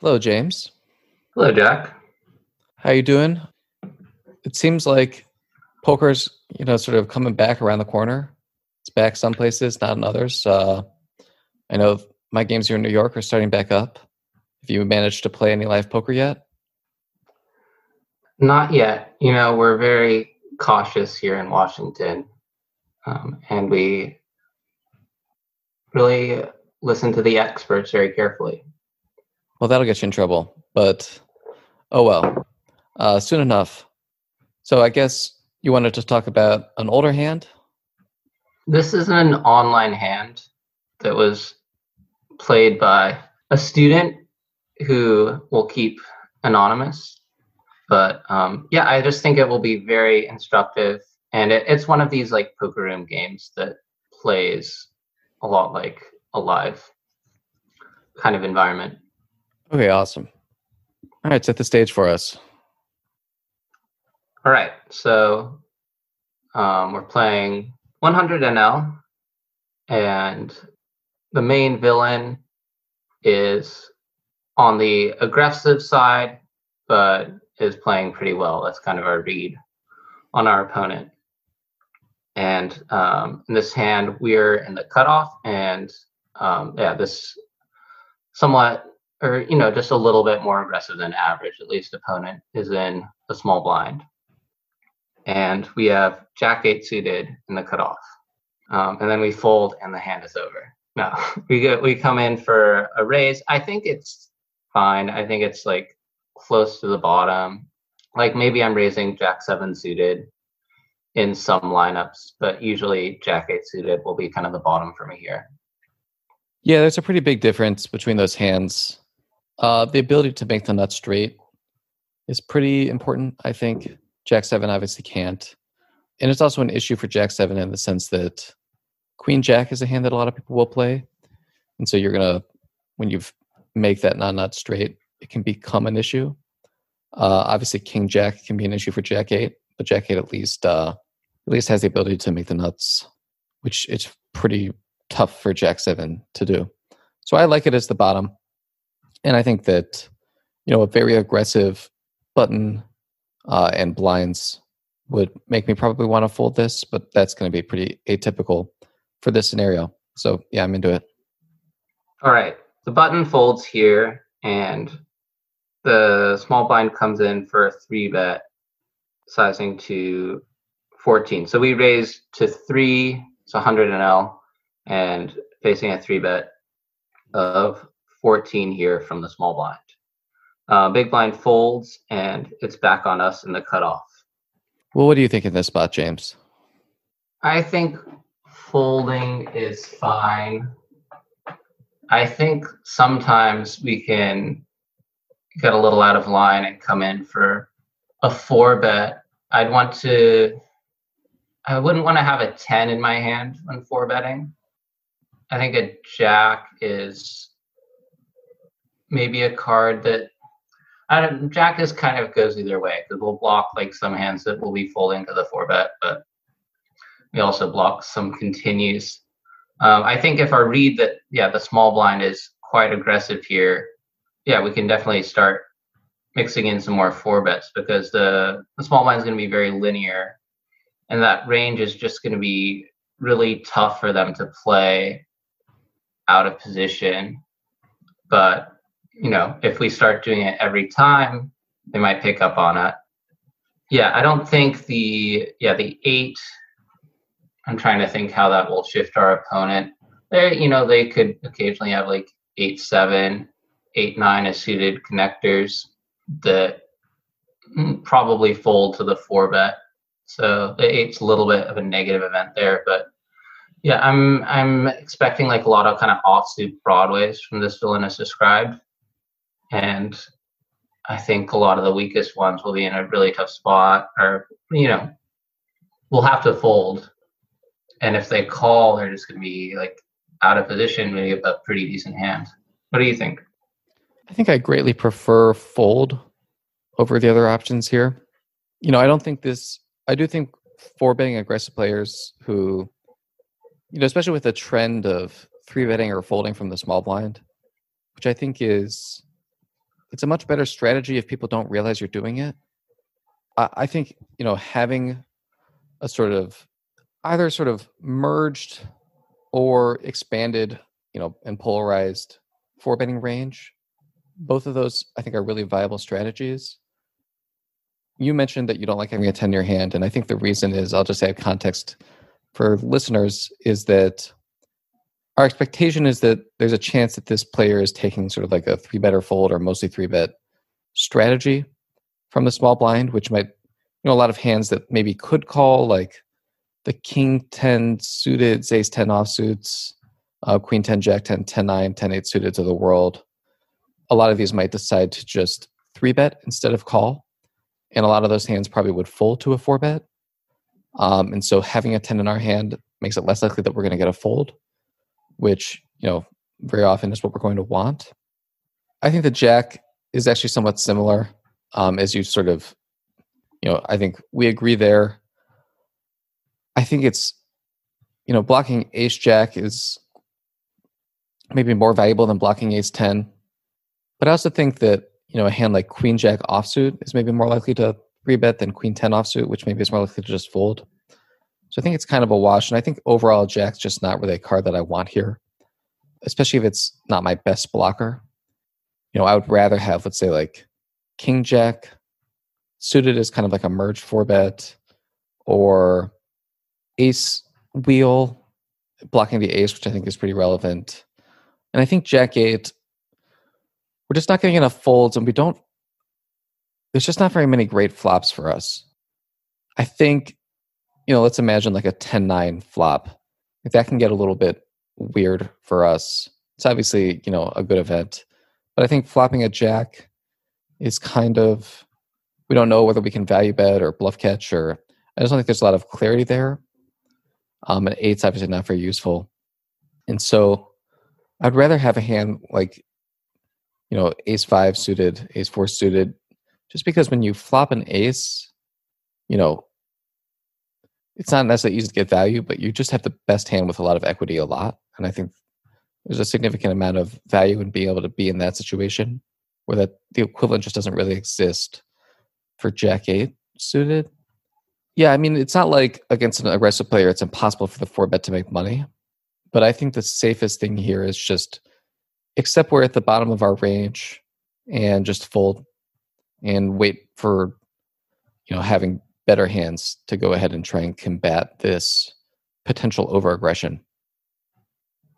Hello, James. Hello, Jack. How you doing? It seems like poker's, you know, sort of coming back around the corner. It's back some places, not in others. Uh, I know my games here in New York are starting back up. Have you managed to play any live poker yet? Not yet. You know, we're very cautious here in Washington, um, and we really listen to the experts very carefully. Well, that'll get you in trouble, but oh well. Uh, soon enough. So I guess you wanted to talk about an older hand. This is an online hand that was played by a student who will keep anonymous. But um, yeah, I just think it will be very instructive. And it, it's one of these like poker room games that plays a lot like a live kind of environment. Okay, awesome. All right, set the stage for us. All right, so um, we're playing 100 NL, and the main villain is on the aggressive side, but is playing pretty well. That's kind of our read on our opponent. And um, in this hand, we're in the cutoff, and um, yeah, this somewhat, or you know, just a little bit more aggressive than average. At least opponent is in a small blind, and we have Jack eight suited in the cutoff, um, and then we fold, and the hand is over. No, we get we come in for a raise. I think it's fine. I think it's like close to the bottom. Like maybe I'm raising Jack seven suited in some lineups, but usually Jack eight suited will be kind of the bottom for me here. Yeah, there's a pretty big difference between those hands. Uh, the ability to make the nut straight is pretty important, I think. Jack 7 obviously can't. And it's also an issue for Jack 7 in the sense that Queen Jack is a hand that a lot of people will play. And so you're going to, when you make that non nut straight, it can become an issue. Uh, obviously, King Jack can be an issue for Jack 8, but Jack 8 at least, uh, at least has the ability to make the nuts, which it's pretty tough for Jack Seven to do. So I like it as the bottom, and I think that you know a very aggressive button uh, and blinds would make me probably want to fold this, but that's going to be pretty atypical for this scenario. So yeah, I'm into it. All right, the button folds here, and the small blind comes in for a three bet, sizing to 14. So we raise to three, it's 100 NL, and facing a three bet of 14 here from the small blind. Uh, big blind folds and it's back on us in the cutoff. Well, what do you think in this spot, James? I think folding is fine. I think sometimes we can get a little out of line and come in for a four bet. I'd want to, I wouldn't want to have a 10 in my hand when four betting. I think a jack is maybe a card that I don't. Jack is kind of goes either way because we'll block like some hands that will be folding to the four bet, but we also block some continues. Um, I think if I read that yeah the small blind is quite aggressive here, yeah we can definitely start mixing in some more four bets because the the small blind is going to be very linear, and that range is just going to be really tough for them to play out of position. But, you know, if we start doing it every time, they might pick up on it. Yeah, I don't think the, yeah, the eight, I'm trying to think how that will shift our opponent. They, you know, they could occasionally have like eight, seven, eight, nine as suited connectors that probably fold to the four bet. So the eight's a little bit of a negative event there, but yeah, I'm I'm expecting like a lot of kind of offsuit broadways from this villainous described, and I think a lot of the weakest ones will be in a really tough spot, or you know, we'll have to fold, and if they call, they're just going to be like out of position, maybe a pretty decent hand. What do you think? I think I greatly prefer fold over the other options here. You know, I don't think this. I do think four betting aggressive players who you know, especially with the trend of three betting or folding from the small blind, which I think is it's a much better strategy if people don't realize you're doing it. I, I think you know having a sort of either sort of merged or expanded, you know, and polarized four betting range. Both of those I think are really viable strategies. You mentioned that you don't like having a 10 year hand, and I think the reason is I'll just add context for listeners is that our expectation is that there's a chance that this player is taking sort of like a three bet or fold or mostly three bet strategy from the small blind, which might, you know, a lot of hands that maybe could call like the king 10 suited, ace 10 offsuits, uh, queen 10, jack 10, 10 9, 10 8 suited to the world. A lot of these might decide to just three bet instead of call. And a lot of those hands probably would fold to a four bet. Um, and so having a 10 in our hand makes it less likely that we're going to get a fold, which, you know, very often is what we're going to want. I think the jack is actually somewhat similar um, as you sort of, you know, I think we agree there. I think it's, you know, blocking ace jack is maybe more valuable than blocking ace 10. But I also think that, you know, a hand like queen jack offsuit is maybe more likely to rebet than queen 10 offsuit, which maybe is more likely to just fold. So I think it's kind of a wash. And I think overall, jack's just not really a card that I want here, especially if it's not my best blocker. You know, I would rather have, let's say, like king jack suited as kind of like a merge four bet or ace wheel blocking the ace, which I think is pretty relevant. And I think Jack 8, we're just not getting enough folds, and we don't, there's just not very many great flops for us. I think, you know, let's imagine like a 10 9 flop. If that can get a little bit weird for us, it's obviously, you know, a good event. But I think flopping a Jack is kind of, we don't know whether we can value bet or bluff catch, or I just don't think there's a lot of clarity there. Um, and eight's obviously not very useful. And so I'd rather have a hand like, you know, ace five suited, ace four suited, just because when you flop an ace, you know, it's not necessarily easy to get value, but you just have the best hand with a lot of equity a lot. And I think there's a significant amount of value in being able to be in that situation where that the equivalent just doesn't really exist for jack eight suited. Yeah, I mean, it's not like against an aggressive player, it's impossible for the four bet to make money. But I think the safest thing here is just accept we're at the bottom of our range and just fold and wait for you know having better hands to go ahead and try and combat this potential over aggression.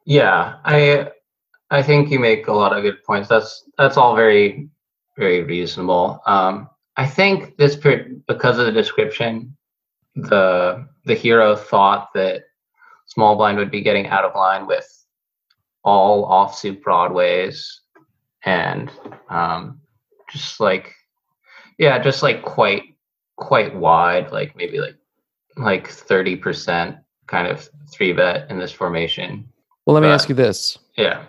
Yeah, I I think you make a lot of good points. That's that's all very very reasonable. Um, I think this because of the description, the the hero thought that small blind would be getting out of line with all offsuit broadways and um, just like yeah just like quite quite wide like maybe like like 30% kind of three bet in this formation well let me ask you this yeah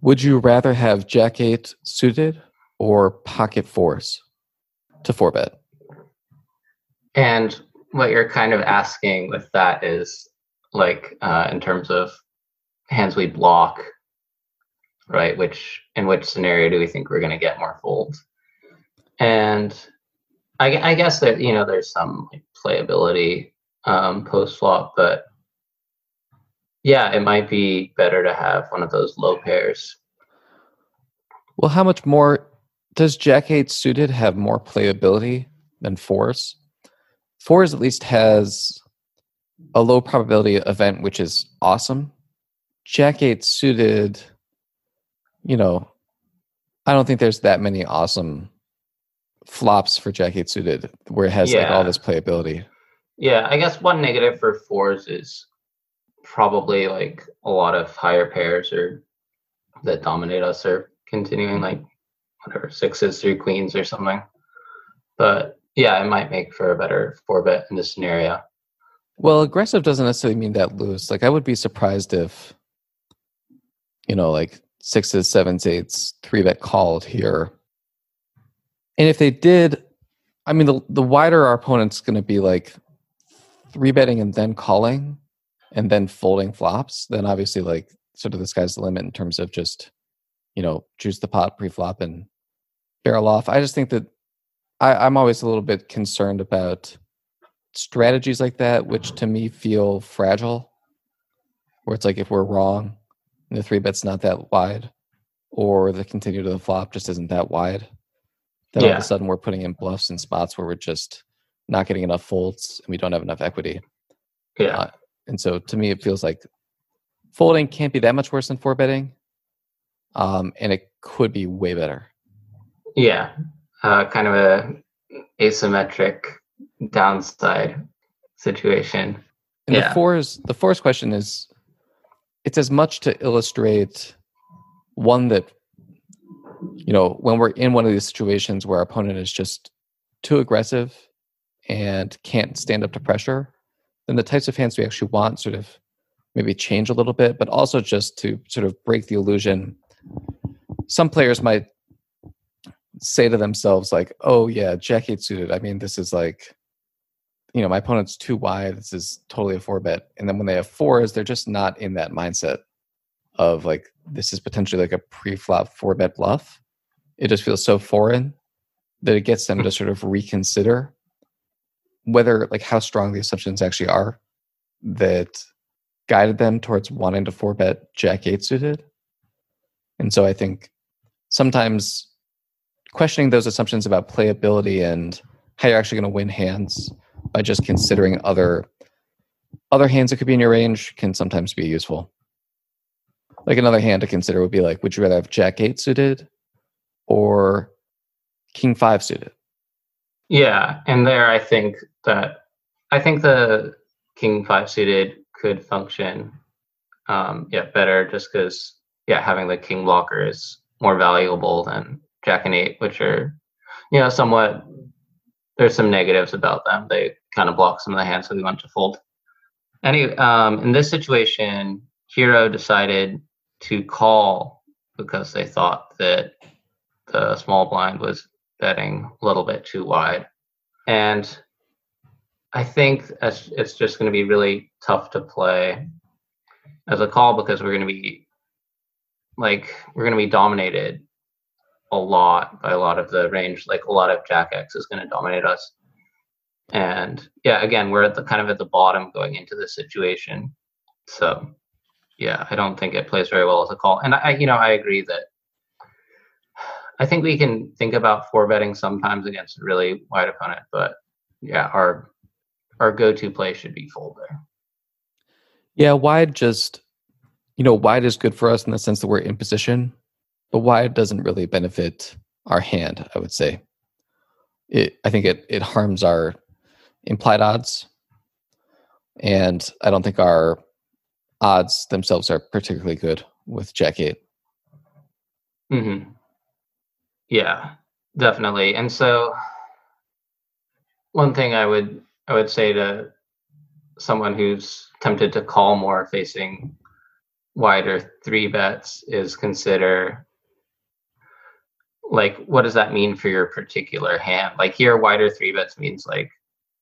would you rather have jack eight suited or pocket fours to four bet and what you're kind of asking with that is like uh, in terms of hands we block, right? Which in which scenario do we think we're going to get more folds? And I, I, guess that you know there's some like, playability um, post flop, but yeah, it might be better to have one of those low pairs. Well, how much more does Jack Eight suited have more playability than fours? Fours at least has a low probability event, which is awesome. Jack eight suited, you know, I don't think there's that many awesome flops for Jack eight suited where it has yeah. like all this playability. Yeah, I guess one negative for fours is probably like a lot of higher pairs or that dominate us are continuing like whatever sixes through queens or something. But yeah, it might make for a better four bet in this scenario. Well, aggressive doesn't necessarily mean that loose. Like I would be surprised if, you know, like sixes, sevens, eights, three bet called here. And if they did, I mean, the the wider our opponent's going to be like three betting and then calling, and then folding flops, then obviously like sort of the sky's the limit in terms of just, you know, juice the pot pre-flop and barrel off. I just think that I, I'm always a little bit concerned about strategies like that, which to me feel fragile. Where it's like if we're wrong, the three bet's not that wide, or the continue to the flop just isn't that wide, then all of a sudden we're putting in bluffs in spots where we're just not getting enough folds and we don't have enough equity. Yeah. Uh, And so to me, it feels like folding can't be that much worse than four betting, um, and it could be way better. Yeah. Uh, kind of a asymmetric downside situation. And Yeah. the fours, the fours question is, it's as much to illustrate one that, you know, when we're in one of these situations where our opponent is just too aggressive and can't stand up to pressure, then the types of hands we actually want sort of maybe change a little bit, but also just to sort of break the illusion. Some players might say to themselves, like, oh, yeah, Jack eight suited. I mean, this is like, you know, my opponent's too wide. This is totally a four bet. And then when they have fours, they're just not in that mindset of like, this is potentially like a pre flop four bet bluff. It just feels so foreign that it gets them to hmm. sort of reconsider whether, like, how strong the assumptions actually are that guided them towards wanting to four bet Jack eight suited. And so I think sometimes questioning those assumptions about playability and how you're actually going to win hands by just considering other other hands that could be in your range can sometimes be useful. Like another hand to consider would be like, would you rather have Jack eight suited or King five suited? Yeah, and there I think that I think the king five suited could function um yeah better just because yeah having the king blocker is more valuable than jack and eight which are you know somewhat there's some negatives about them they kind of block some of the hands that we want to fold anyway um in this situation hero decided to call because they thought that the small blind was betting a little bit too wide and I think it's, just going to be really tough to play as a call because we're going to be like we're going to be dominated a lot by a lot of the range. Like a lot of Jack X is going to dominate us, and yeah, again, we're at the kind of at the bottom going into this situation. So yeah, I don't think it plays very well as a call. And I, you know, I agree that I think we can think about four betting sometimes against a really wide opponent, but yeah, our our go-to play should be fold there. Yeah, wide just you know, wide is good for us in the sense that we're in position, but wide doesn't really benefit our hand, I would say. It I think it it harms our implied odds. And I don't think our odds themselves are particularly good with Jack 8. hmm Yeah, definitely. And so, one thing I would I would say to someone who's tempted to call more facing wider three bets is consider like what does that mean for your particular hand like here wider three bets means like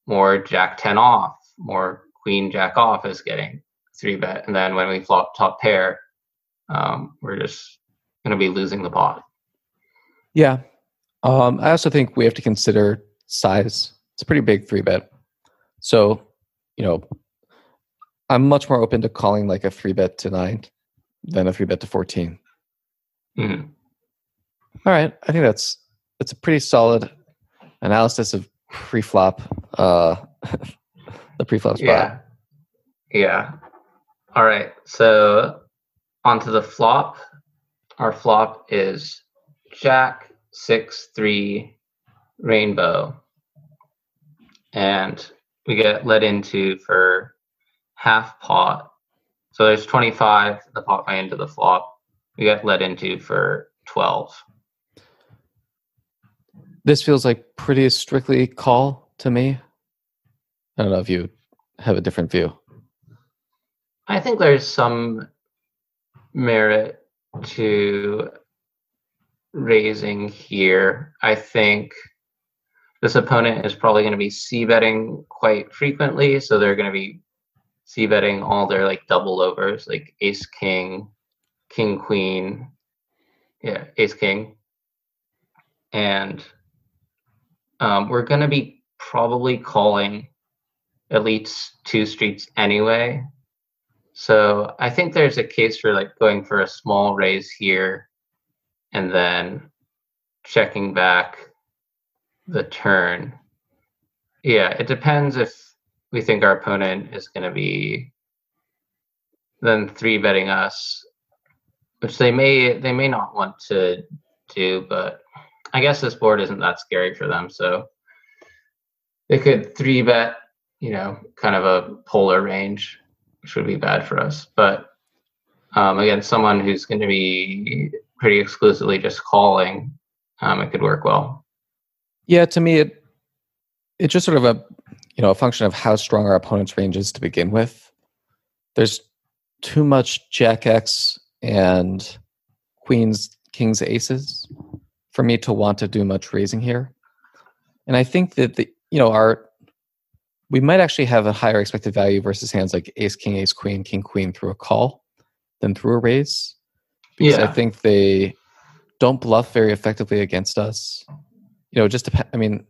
more jack 10 off more queen jack off is getting three bet and then when we flop top pair um, we're just going to be losing the pot Yeah. Um, I also think we have to consider size. It's a pretty big three bet. So, you know, I'm much more open to calling like a three bet to nine than a three bet to 14. Mhm. All right. I think that's that's a pretty solid analysis of pre-flop, uh, the pre-flop spot. Yeah. Yeah. All right. So onto the flop. Our flop is Jack six three rainbow. And we get let into for half pot. So there's 25 the pot way into the flop. We get let into for 12. This feels like pretty strictly call to me. I don't know if you have a different view. I think there's some merit to raising here. I think this opponent is probably going to be c betting quite frequently, so they're going to be c betting all their like double overs, like ace king, king queen, yeah, ace king. And um, we're going to be probably calling at least two streets anyway. So I think there's a case for like going for a small raise here and then checking back the turn. Yeah, it depends if we think our opponent is going to be then three betting us, which they may they may not want to do, but I guess this board isn't that scary for them, so they could three bet, you know, kind of a polar range, which would be bad for us. But um, against someone who's going to be pretty exclusively just calling, um, it could work well. Yeah, to me, it it's just sort of a you know a function of how strong our opponent's range is to begin with. There's too much Jack X and Queens, Kings, Aces for me to want to do much raising here. And I think that the you know our we might actually have a higher expected value versus hands like Ace, King, Ace, Queen, King, Queen through a call than through a raise because yeah. I think they don't bluff very effectively against us. You know, just dep- I mean,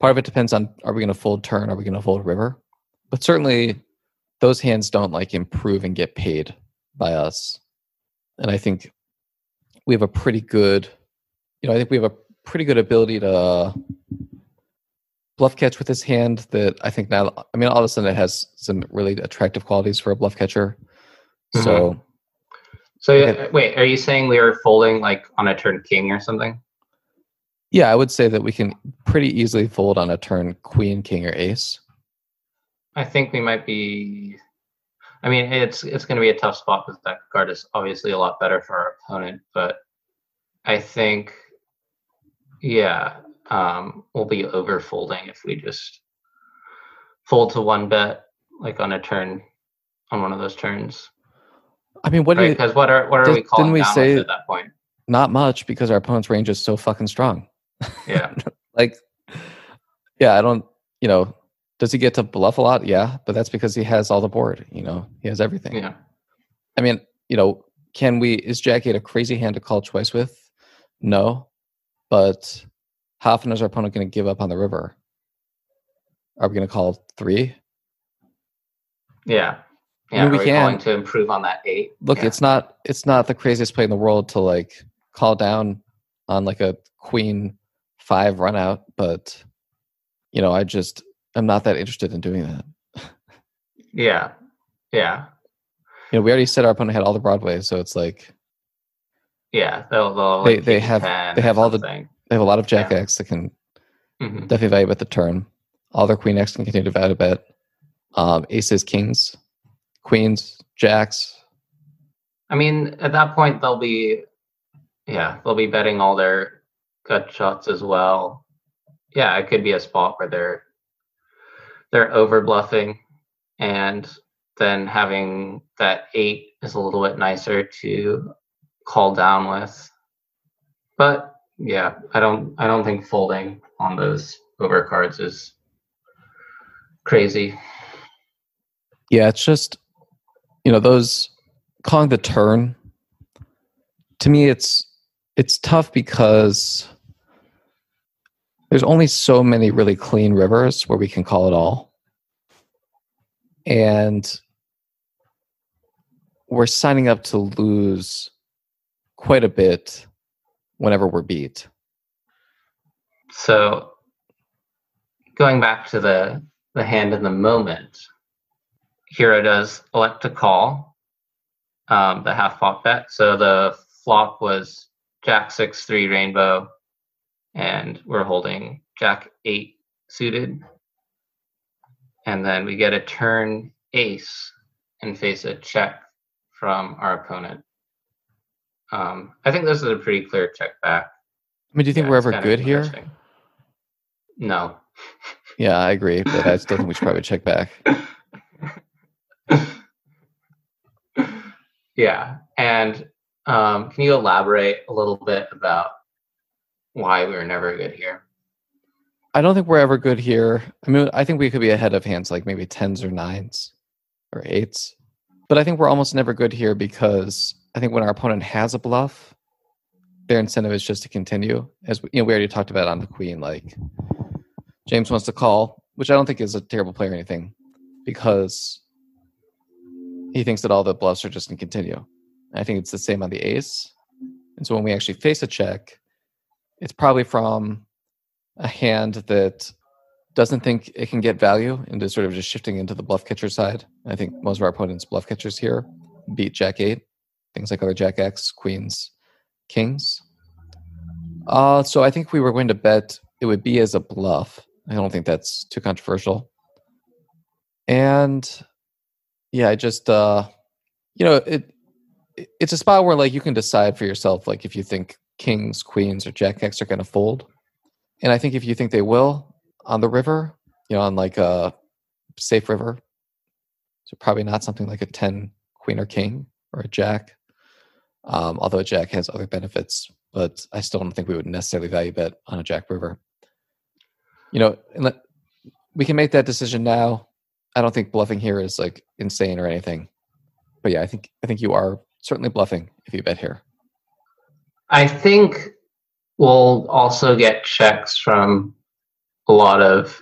part of it depends on are we going to fold turn, are we going to fold river, but certainly those hands don't like improve and get paid by us. And I think we have a pretty good, you know, I think we have a pretty good ability to bluff catch with his hand that I think now, I mean, all of a sudden it has some really attractive qualities for a bluff catcher. Mm-hmm. So, so uh, wait, are you saying we are folding like on a turn king or something? Yeah, I would say that we can pretty easily fold on a turn queen, king, or ace. I think we might be. I mean, it's it's going to be a tough spot because that card is obviously a lot better for our opponent, but I think, yeah, um, we'll be over folding if we just fold to one bet, like on a turn, on one of those turns. I mean, what right? because what are what are we calling we say at that point? Not much because our opponent's range is so fucking strong. Yeah, like, yeah, I don't, you know, does he get to bluff a lot? Yeah, but that's because he has all the board. You know, he has everything. Yeah. I mean, you know, can we? Is Jack eight a crazy hand to call twice with? No, but how often is our opponent going to give up on the river? Are we going to call three? Yeah. Yeah, I mean, we can to improve on that eight. Look, yeah. it's not it's not the craziest play in the world to like call down on like a queen five run out, but you know, I just I'm not that interested in doing that. yeah. Yeah. You know, we already said our opponent had all the Broadway, so it's like Yeah, they'll, they'll they, they have they have all the they have a lot of Jack yeah. X that can mm-hmm. definitely value bet the turn. All their Queen X can continue to value bet. Um, aces, kings, queens, jacks. I mean, at that point they'll be yeah, they'll be betting all their gut shots as well. Yeah, it could be a spot where they're they're over bluffing and then having that eight is a little bit nicer to call down with but yeah i don't i don't think folding on those over cards is crazy yeah it's just you know those calling the turn to me it's it's tough because there's only so many really clean rivers where we can call it all. And we're signing up to lose quite a bit whenever we're beat. So going back to the the hand in the moment, Hero does elect to call um, the half pot bet. So the flop was Jack six three rainbow, and we're holding jack eight suited. And then we get a turn ace and face a check from our opponent. Um, I think this is a pretty clear check back. I mean, do you think yeah, we're ever good here? No. yeah, I agree, but I still think we should probably check back. yeah, and um, can you elaborate a little bit about why we were never good here? I don't think we're ever good here. I mean, I think we could be ahead of hands like maybe tens or nines or eights. But I think we're almost never good here because I think when our opponent has a bluff, their incentive is just to continue. As we, you know, we already talked about on the queen. Like James wants to call, which I don't think is a terrible play or anything, because he thinks that all the bluffs are just going to continue. I think it's the same on the ace. And so when we actually face a check, it's probably from a hand that doesn't think it can get value into sort of just shifting into the bluff catcher side. I think most of our opponents' bluff catchers here beat Jack eight, things like other Jack X, Queens, Kings. Uh, so I think we were going to bet it would be as a bluff. I don't think that's too controversial. And yeah, I just uh, you know it it's a spot where like you can decide for yourself like if you think kings, queens, or jack X are going to fold. And I think if you think they will on the river, you know, on like a safe river, so probably not something like a 10 queen or king or a jack. Um, although jack has other benefits, but I still don't think we would necessarily value bet on a jack river. You know, let, we can make that decision now. I don't think bluffing here is like insane or anything. But yeah, I think I think you are certainly bluffing if you bet here. I think we'll also get checks from a lot of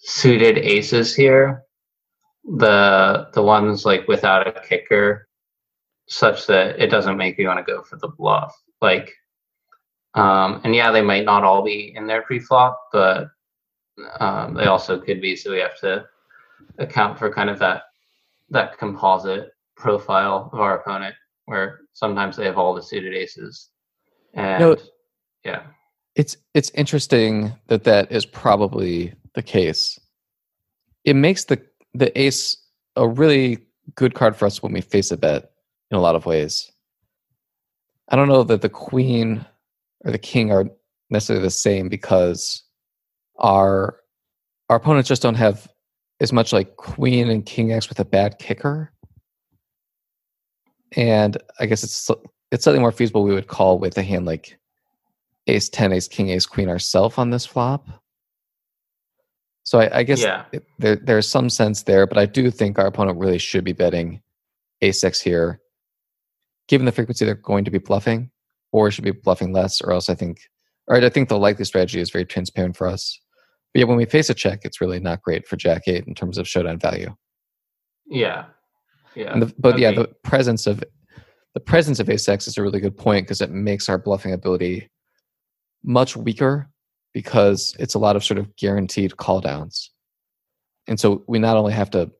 suited aces here. The the ones like without a kicker, such that it doesn't make you want to go for the bluff. Like, um, and yeah, they might not all be in there pre-flop, but um, they also could be. So we have to account for kind of that that composite profile of our opponent, where sometimes they have all the suited aces, and no, yeah, it's it's interesting that that is probably the case. It makes the the ace a really good card for us when we face a bet in a lot of ways. I don't know that the queen or the king are necessarily the same because our our opponents just don't have as much like queen and king x with a bad kicker and i guess it's it's slightly more feasible we would call with a hand like ace 10 ace king ace queen ourself on this flop so i, I guess yeah. it, there, there's some sense there but i do think our opponent really should be betting ace x here given the frequency they're going to be bluffing or should be bluffing less or else i think all right, i think the likely strategy is very transparent for us but yeah when we face a check it's really not great for jack 8 in terms of showdown value yeah yeah the, but okay. yeah the presence of the presence of ace x is a really good point because it makes our bluffing ability much weaker because it's a lot of sort of guaranteed call downs. And so we not only have to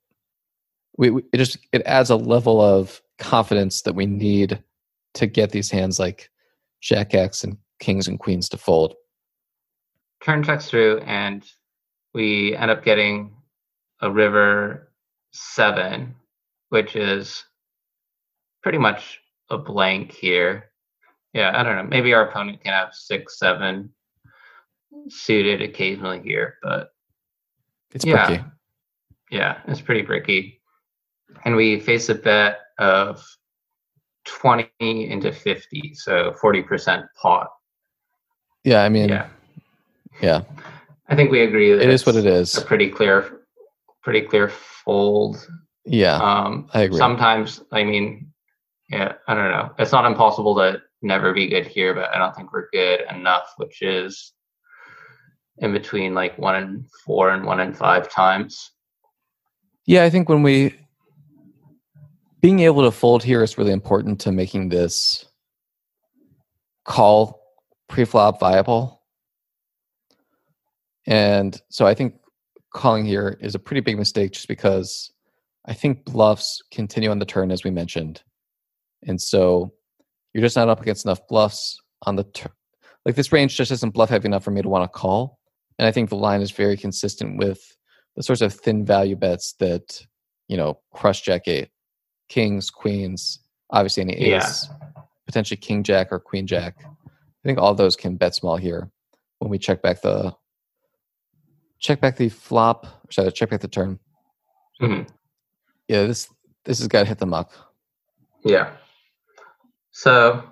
we, we, it just it adds a level of confidence that we need to get these hands like jack x and kings and queens to fold turn checks through and we end up getting a river seven which is pretty much a blank here yeah, I don't know. Maybe our opponent can have six, seven suited occasionally here, but it's yeah, bricky. Yeah, it's pretty bricky. And we face a bet of 20 into 50, so 40% pot. Yeah, I mean, yeah. Yeah. I think we agree that it is what it is. A pretty clear, pretty clear fold. Yeah. Um, I agree. Sometimes, I mean, yeah, I don't know. It's not impossible to never be good here, but I don't think we're good enough, which is in between like one and four and one and five times. Yeah, I think when we being able to fold here is really important to making this call pre-flop viable. And so I think calling here is a pretty big mistake just because I think bluffs continue on the turn as we mentioned. And so you're just not up against enough bluffs on the turn. Like this range just isn't bluff heavy enough for me to want to call. And I think the line is very consistent with the sorts of thin value bets that, you know, crush jack eight, kings, queens, obviously any ace, yeah. potentially king jack or queen jack. I think all those can bet small here when we check back the check back the flop. Sorry, check back the turn. Mm-hmm. Yeah, this this has got to hit the muck. Yeah. So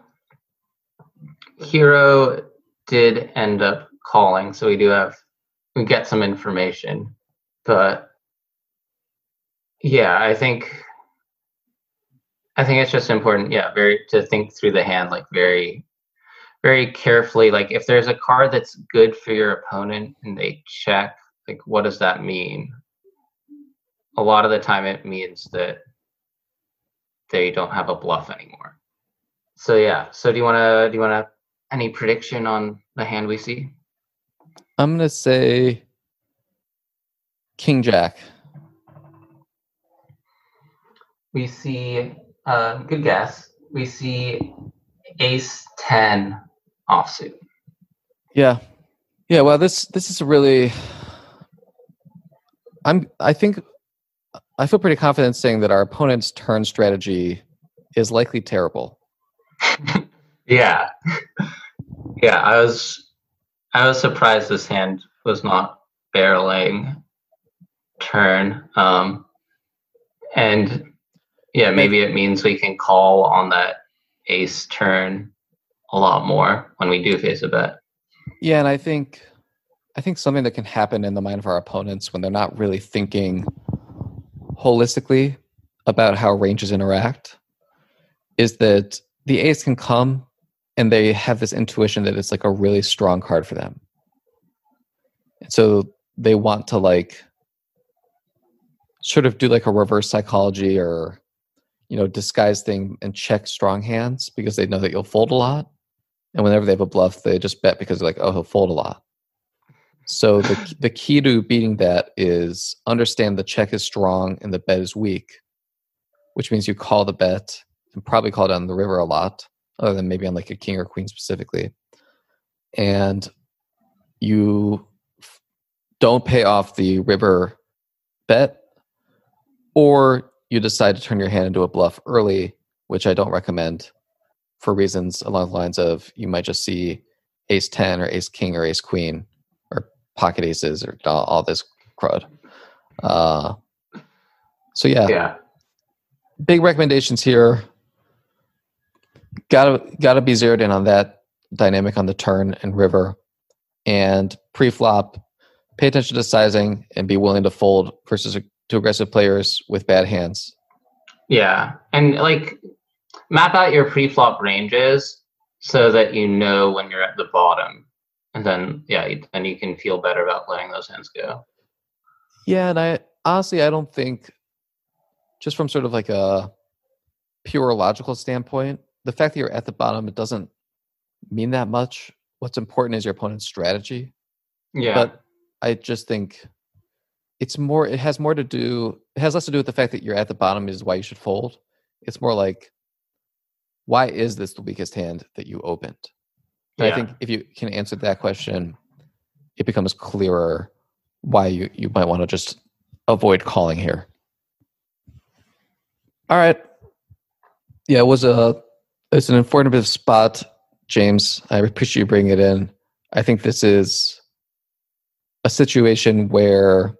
Hero did end up calling, so we do have we get some information, but yeah, I think I think it's just important, yeah, very to think through the hand like very very carefully. Like if there's a card that's good for your opponent and they check, like what does that mean? A lot of the time, it means that they don't have a bluff anymore. So yeah. So do you want to do you want to any prediction on the hand we see? I'm gonna say King Jack. We see uh, good guess. We see Ace ten offsuit. Yeah, yeah. Well, this this is a really. I'm. I think. I feel pretty confident saying that our opponent's turn strategy is likely terrible. yeah, yeah. I was. I was surprised this hand was not barreling turn. Um, and yeah, maybe it means we can call on that ace turn a lot more when we do face a bet. Yeah, and I think I think something that can happen in the mind of our opponents when they're not really thinking holistically about how ranges interact is that the ace can come and they have this intuition that it's like a really strong card for them. And so they want to like sort of do like a reverse psychology or you know disguise thing and check strong hands because they know that you'll fold a lot. And whenever they have a bluff they just bet because they're like oh he'll fold a lot. So the, the key to beating that is understand the check is strong and the bet is weak which means you call the bet and probably call it on the river a lot other than maybe on like a king or queen specifically. And you don't pay off the river bet or you decide to turn your hand into a bluff early, which I don't recommend for reasons along the lines of you might just see ace 10 or ace king or ace queen or pocket aces or all, all this crud. Uh, so yeah. Yeah. Big recommendations here. Gotta gotta be zeroed in on that dynamic on the turn and river. And pre-flop, pay attention to sizing and be willing to fold versus to aggressive players with bad hands. Yeah, and like map out your pre-flop ranges so that you know when you're at the bottom, and then yeah, then you can feel better about letting those hands go. Yeah, and I honestly I don't think just from sort of like a pure logical standpoint, the fact that you're at the bottom it doesn't mean that much. What's important is your opponent's strategy. Yeah. But I just think it's more it has more to do it has less to do with the fact that you're at the bottom is why you should fold. It's more like why is this the weakest hand that you opened? Yeah. i think if you can answer that question it becomes clearer why you you might want to just avoid calling here. All right. Yeah it was a it's an informative spot james. I appreciate you bringing it in. I think this is a situation where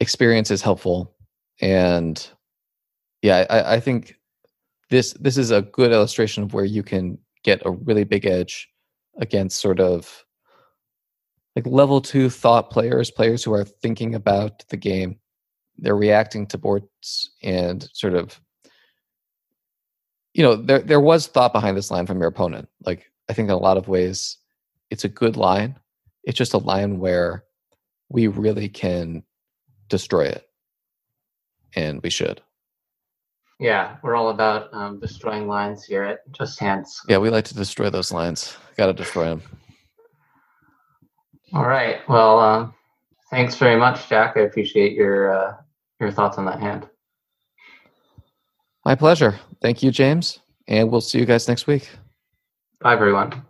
experience is helpful. And yeah I, I think this this is a good illustration of where you can get a really big edge against sort of like level two thought players players who are thinking about the game. They're reacting to boards and sort of you know there there was thought behind this line from your opponent. Like i think in a lot of ways it's a good line. It's just a line where we really can destroy it. And we should. Yeah, we're all about um, destroying lines here at Just Hands. Yeah, we like to destroy those lines. Got to destroy them. All right. Well, um, thanks very much, Jack. I appreciate your uh, your thoughts on that hand. My pleasure. Thank you, James. And we'll see you guys next week. Bye, everyone.